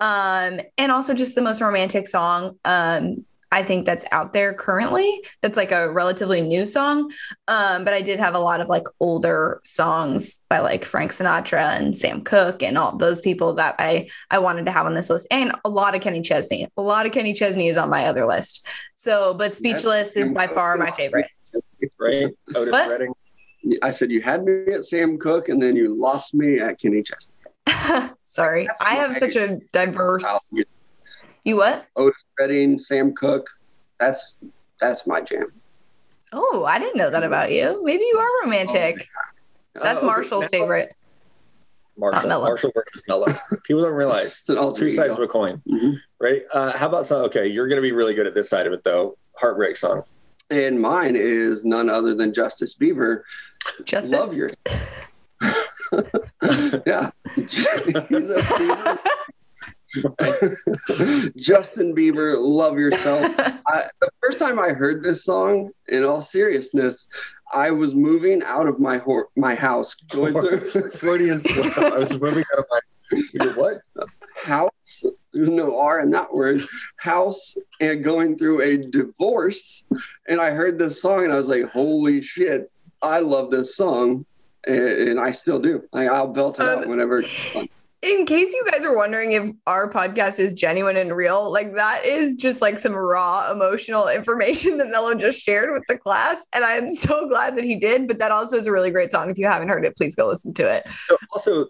Um, and also just the most romantic song. Um, I think that's out there currently. That's like a relatively new song. Um, but I did have a lot of like older songs by like Frank Sinatra and Sam Cooke and all those people that I I wanted to have on this list. And a lot of Kenny Chesney. A lot of Kenny Chesney is on my other list. So, but Speechless is by far my favorite. Right. Otis? Redding. I said you had me at Sam Cooke, and then you lost me at Kenny Chesney. (laughs) Sorry, That's I have such a diverse. You, you what? Otis Redding, Sam Cooke. That's that's my jam. Oh, I didn't know that about you. Maybe you are romantic. Oh, That's uh, Marshall's okay. favorite. Marshall, Marshall versus Mello. People don't realize it's all two sides of a coin, mm-hmm. right? Uh, how about some? Okay, you're going to be really good at this side of it, though. Heartbreak song. And mine is none other than Justice Bieber. Justice. Love your. (laughs) yeah. (laughs) Justin Bieber, love yourself. (laughs) I, the first time I heard this song, in all seriousness, I was moving out of my ho- my house, going through Freudian slip. I was moving out of my what house? There's no R in that word. House and going through a divorce, and I heard this song, and I was like, "Holy shit! I love this song." and, and I still do. I, will belt it um, out whenever. (sighs) In case you guys are wondering if our podcast is genuine and real, like that is just like some raw emotional (laughs) information that Mello just shared with the class. And I'm so glad that he did. But that also is a really great song. If you haven't heard it, please go listen to it. Also,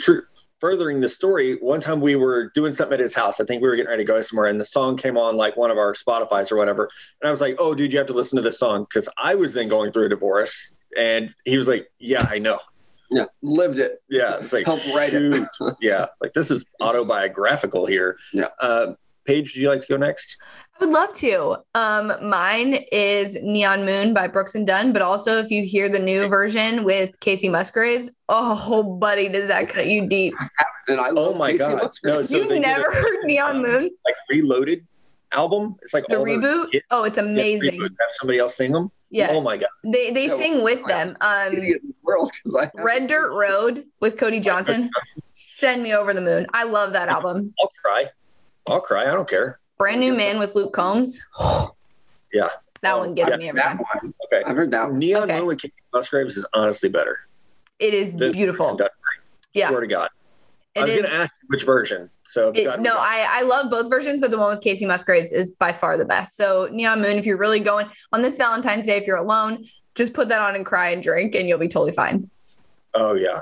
true furthering the story, one time we were doing something at his house. I think we were getting ready to go somewhere, and the song came on like one of our Spotify's or whatever. And I was like, "Oh, dude, you have to listen to this song," because I was then going through a divorce, and he was like, "Yeah, I know." Yeah, lived it. Yeah, it's like Help write shoot. it. (laughs) yeah, like this is autobiographical here. Yeah. Uh, Paige, would you like to go next? I would love to. Um, mine is Neon Moon by Brooks and Dunn, but also if you hear the new version with Kacey Musgraves, oh, buddy, does that cut you deep? And I Oh my Kacey god! Musgraves. No, so You've never a- heard Neon Moon? like reloaded album. It's like The all their reboot? hit- Oh, it's amazing. reboot. Have somebody else sing them. Yeah. Oh my god. They they Yeah, sing with them. Um the world because I Red Dirt Road with Cody Johnson. Send me over the moon. I love that album. I'll cry. I'll cry. I don't care. Brand new man with Luke Combs. (gasps) Yeah. That Um, one gets yeah, me every that time. one. Okay. I've heard that one. Neon Okay. Moon with Kacey Musgraves is honestly better. It is than beautiful. Brooks and Dunn. Yeah. Swear to God. I It was is. going to ask which version. So It- God, no, got- I, I love both versions, but the one with Kacey Musgraves is by far the best. So Neon Moon, if you're really going on this Valentine's Day, if you're alone, just put that on and cry and drink, and you'll be totally fine. Oh yeah.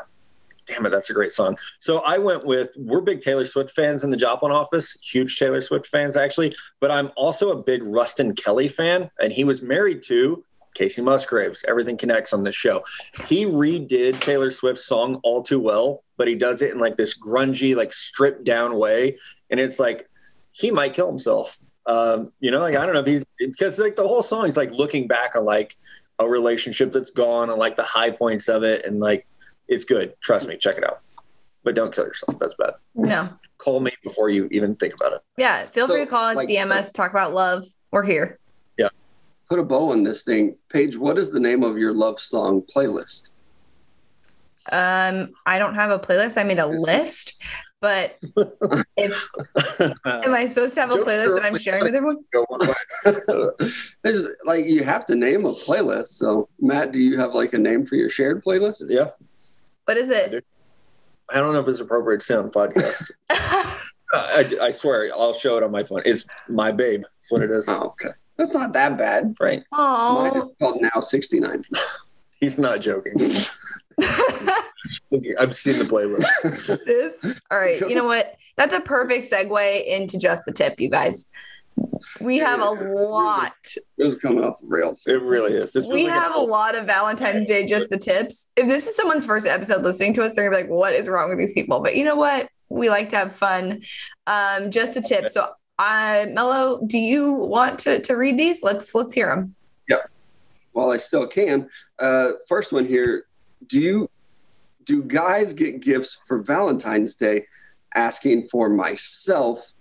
Damn it, that's a great song. So I went with we're big Taylor Swift fans in the Joplin office, huge Taylor Swift fans actually, but I'm also a big Ruston Kelly fan, and he was married to Kacey Musgraves. Everything connects on this show. He redid Taylor Swift's song All Too Well, but he does it in like this grungy, like stripped down way, and it's like he might kill himself. Um, you know, like I don't know if he's because like the whole song, he's like looking back on like a relationship that's gone and like the high points of it, and like it's good. Trust me, check it out. But don't kill yourself. That's bad. No. Call me before you even think about it. Yeah. Feel So, free to call us, like, DM us, talk about love. We're here. Yeah. Put a bow on this thing. Paige, what is the name of your love song playlist? Um, I don't have a playlist. I made a list, but (laughs) if am I supposed to have a Joke playlist that I'm sharing with everyone? (laughs) Go one way. (laughs) There's like you have to name a playlist. So Matt, do you have like a name for your shared playlist? yeah. What is it? I don't know if it's appropriate to say on the podcast. (laughs) I, I swear, I'll show it on my phone. It's my babe. That's what it is. Oh, okay. That's not that bad. Right. Mine is Oh, called Now 69. (laughs) He's not joking. (laughs) I've seen the playlist. this. All right. You know what? That's a perfect segue into just the tip, you guys. We have a lot. It was coming off the rails. It really is. This We feels like have a lot of Valentine's Day just the tips. If this is someone's first episode listening to us, they're gonna be like, "What is wrong with these people?" But you know what? We like to have fun. Um, just the tips. So, uh, Mello, do you want to to read these? Let's let's hear them. Yeah. While I still can, uh, first one here. Do you do guys get gifts for Valentine's Day? Asking for myself.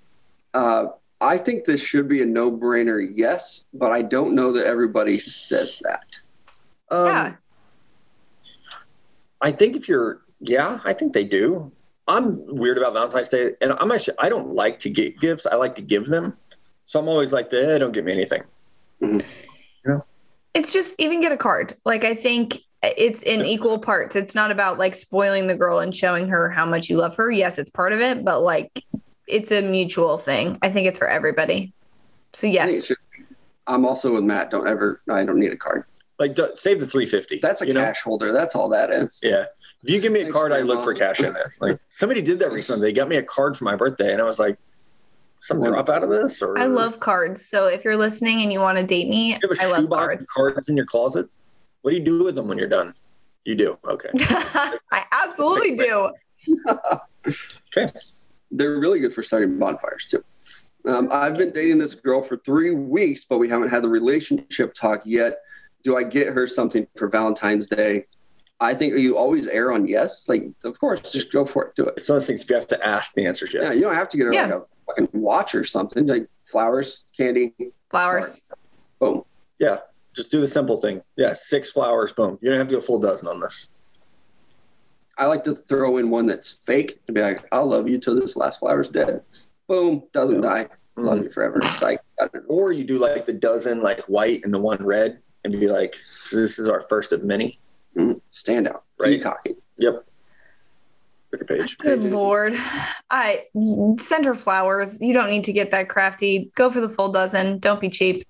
Uh, I think this should be a no-brainer. Yes, but I don't know that everybody says that. Um, Yeah. I think if you're, yeah, I think they do. I'm weird about Valentine's Day, and I'm actually I don't like to get gifts. I like to give them. So I'm always like, eh, don't give me anything. It's just even get a card. Like I think it's in equal parts. It's not about like spoiling the girl and showing her how much you love her. Yes, it's part of it, but like it's a mutual thing. I think it's for everybody. So I think it yes. I'm also with Matt. Don't ever. I don't need a card. Like, save the 350. That's a you know? cash holder. That's all that is. Yeah. If you give me a Thanks, card, I Grandma. look for cash in there. Like (laughs) somebody did that recently. They got me a card for my birthday, and I was like, some drop out of this, or I love cards. So if you're listening and you want to date me, You have a I love cards. cards in your closet. What do you do with them when you're done? You do. Okay. (laughs) I absolutely do. (laughs) Okay. They're really good for starting bonfires too. Um, I've been dating this girl for three weeks, but we haven't had the relationship talk yet. Do I get her something for Valentine's Day? I think you always err on yes. Like, of course, just go for it. Do it. It's one of those things you have to ask, the answer is yes. Yeah, you don't have to get her Yeah. like a fucking watch or something. Like flowers, candy, Flowers. boom. Yeah. Just do the simple thing. Yeah. Six flowers, boom. You don't have to go full dozen on this. I like to throw in one that's fake and be like, I'll love you till this last flower's dead. Boom, doesn't die. Love you forever. Psych. Got it. Or you do like the dozen, like white and the one red, and be like, this is our first of many. Mhm. Stand out. Right. Peacocking. Yep. Look at page. Good lord. I send her flowers. You don't need to get that crafty. Go for the full dozen. Don't be cheap.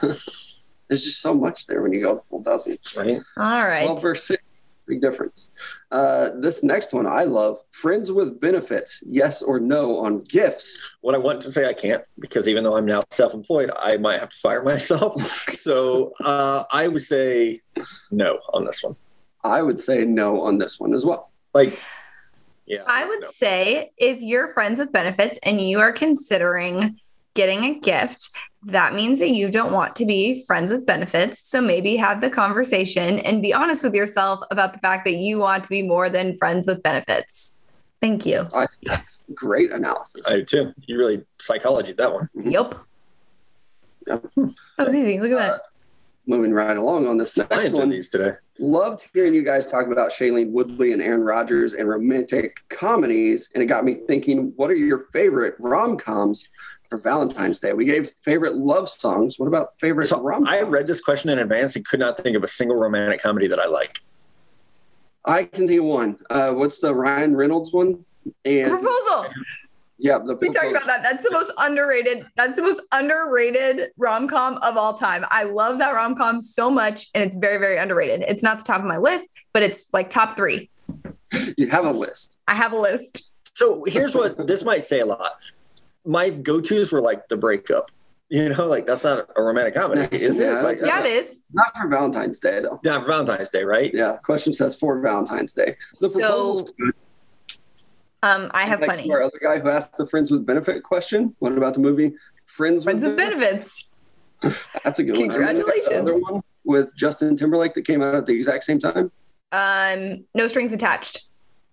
(laughs) There's just so much there when you go the full dozen. Right. All right. 12 verse 6. Big difference. Uh, this next one I love. Friends with benefits, yes or no on gifts. What I want to say I can't because even though I'm now self-employed, I might have to fire myself. (laughs) so uh, I would say no on this one. I would say no on this one as well. Like, yeah. I would no. say if you're friends with benefits and you are considering getting a gift, that means that you don't want to be friends with benefits. So maybe have the conversation and be honest with yourself about the fact that you want to be more than friends with benefits. Thank you. I think that's great analysis. I do too. You really psychology that one. Mm-hmm. Yep. Yep. That was easy. Look at that. Uh, Moving right along on this I next enjoyed one. these today. Loved hearing you guys talk about Shailene Woodley and Aaron Rodgers and romantic comedies. And it got me thinking, what are your favorite rom coms for Valentine's Day? We gave favorite love songs. What about favorite So rom I read this question in advance and could not think of a single romantic comedy that I like. I can think of one. Uh, what's the Ryan Reynolds one? And Proposal. yeah, the We talked about that. That's the most underrated. That's the most underrated rom com of all time. I love that rom com so much, and it's very, very underrated. It's not the top of my list, but it's like top three. You have a list. I have a list. So here's what this might say a lot. My go-tos were like the breakup. You know, like that's not a romantic comedy, is Yeah, it? Like, like Yeah, it is. Not for Valentine's Day though. not for Valentine's Day, right? Yeah, question says for Valentine's Day. The So- proposal's good. Um, I have Like plenty. Our other guy who asked the friends with benefit question. What about the movie Friends, Friends with with benefits. (laughs) That's a good one. I really like the Congratulations. other one with Justin Timberlake that came out at the exact same time. Um, no strings attached.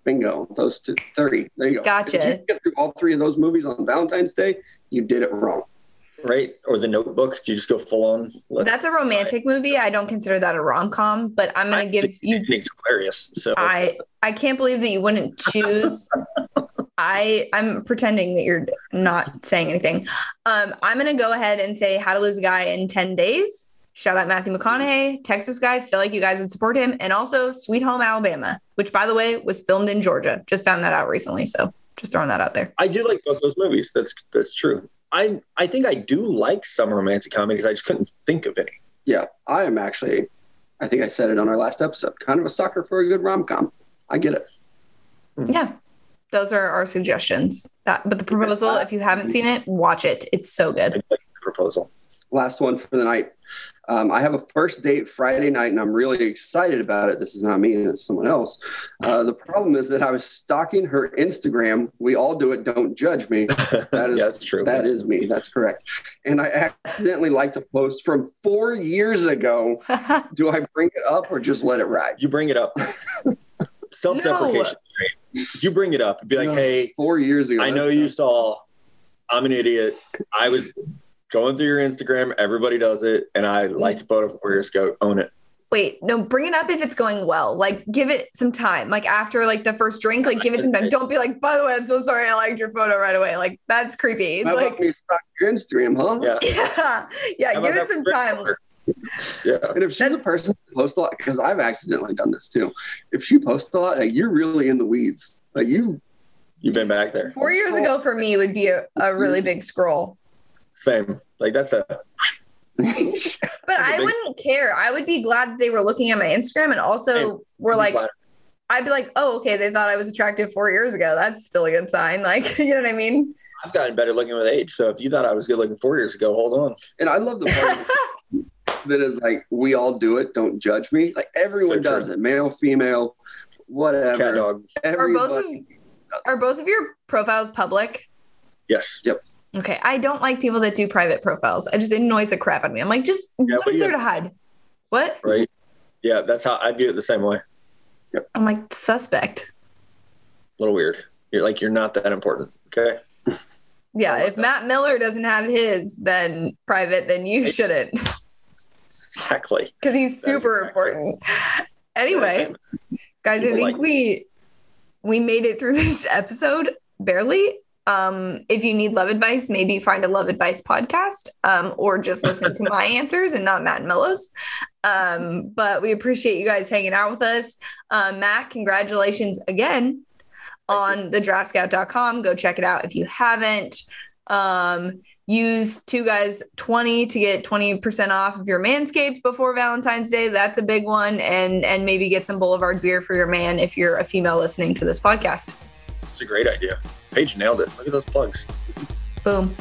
Bingo. Those two, 30. There you go. Gotcha. If you get through all three of those movies on Valentine's Day, you did it wrong. Right? Or the Notebook? Do you just go full on? That's a romantic movie. I don't consider that a rom com, but I'm gonna give you. It's hilarious. So I I can't believe that you wouldn't choose. (laughs) I I'm pretending that you're not saying anything. Um, I'm gonna go ahead and say How to Lose a Guy in Ten Days. Shout out Matthew McConaughey, Texas guy. Feel like you guys would support him, and also Sweet Home Alabama, which by the way was filmed in Georgia. Just found that out recently, so just throwing that out there. I do like both those movies. That's that's true. I I think I do like some romantic comedies. I just couldn't think of any. Yeah, I am actually, I think I said it on our last episode, kind of a sucker for a good rom com. I get it. Hmm. Yeah, those are our suggestions. That, but the proposal, if you haven't seen it, watch it. It's so good. I like the proposal. Last one for the night. Um, I have a first date Friday night, and I'm really excited about it. This is not me, it's someone else. Uh, the problem is that I was stalking her Instagram. We all do it. Don't judge me. (laughs) That is yeah, that's true. That is me. That's correct. And I accidentally liked a post from four years ago. (laughs) Do I bring it up or just let it ride? you bring it up. (laughs) Self-deprecation. You bring it up. Be like, No. hey, Four years ago. I know That's you saw. I'm an idiot. I was going through your Instagram. Everybody does it, and I mm-hmm. liked a photo four years ago. Own it. Wait, no, bring it up if it's going well. Like, give it some time. Like after like the first drink, like give it some time. Don't be like, by the way, I'm so sorry, I liked your photo right away. Like that's creepy. How Like, about me stalk your Instagram, huh? Yeah. (laughs) yeah, yeah, give it some time. photo? Yeah. And if she's a person that posts a lot, because I've accidentally done this too. If she posts a lot, like you're really in the weeds. Like you, You've been back there. Four years oh. ago for me would be a, a really mm-hmm. big scroll. Same. Like that's a (laughs) But That's a I big- wouldn't care. I would be glad they were looking at my Instagram and also Same. were like, flatter. I'd be like, oh, okay, they thought I was attractive four years ago. That's still a good sign. (laughs) Like, you know what I mean? I've gotten better looking with age. So if you thought I was good looking four years ago, hold on. and I love the part (laughs) that is like we all do it. Don't judge me. Like everyone So does it. Male, female, whatever. Cat dog. Are both of are both of your profiles public? Yes. Okay, I don't like people that do private profiles. I just it annoys the crap out of me. I'm like, just Yeah, what but there yeah. to hide? What? Right. Yeah. That's how I view it the same way. Yep. I'm like suspect. A little weird. You're like you're not that important. Okay. (laughs) Yeah, if that. Matt Miller doesn't have his, then private, then you Right. shouldn't Exactly. because he's super exactly- important. Anyway, guys, I think like- we we made it through (laughs) this episode barely. Um, if you need love advice, maybe find a love advice podcast, um, or just listen to my (laughs) answers and not Matt and Milla's. Um, but we appreciate you guys hanging out with us. Um, Matt, congratulations again on the draftscout.com. Go check it out if you haven't. Um, use two guys 20 to get 20% off of your manscaped before valentine's day that's a big one and and maybe get some boulevard beer for your man if you're a female listening to this podcast It's a great idea. Paige nailed it. Look at those plugs. boom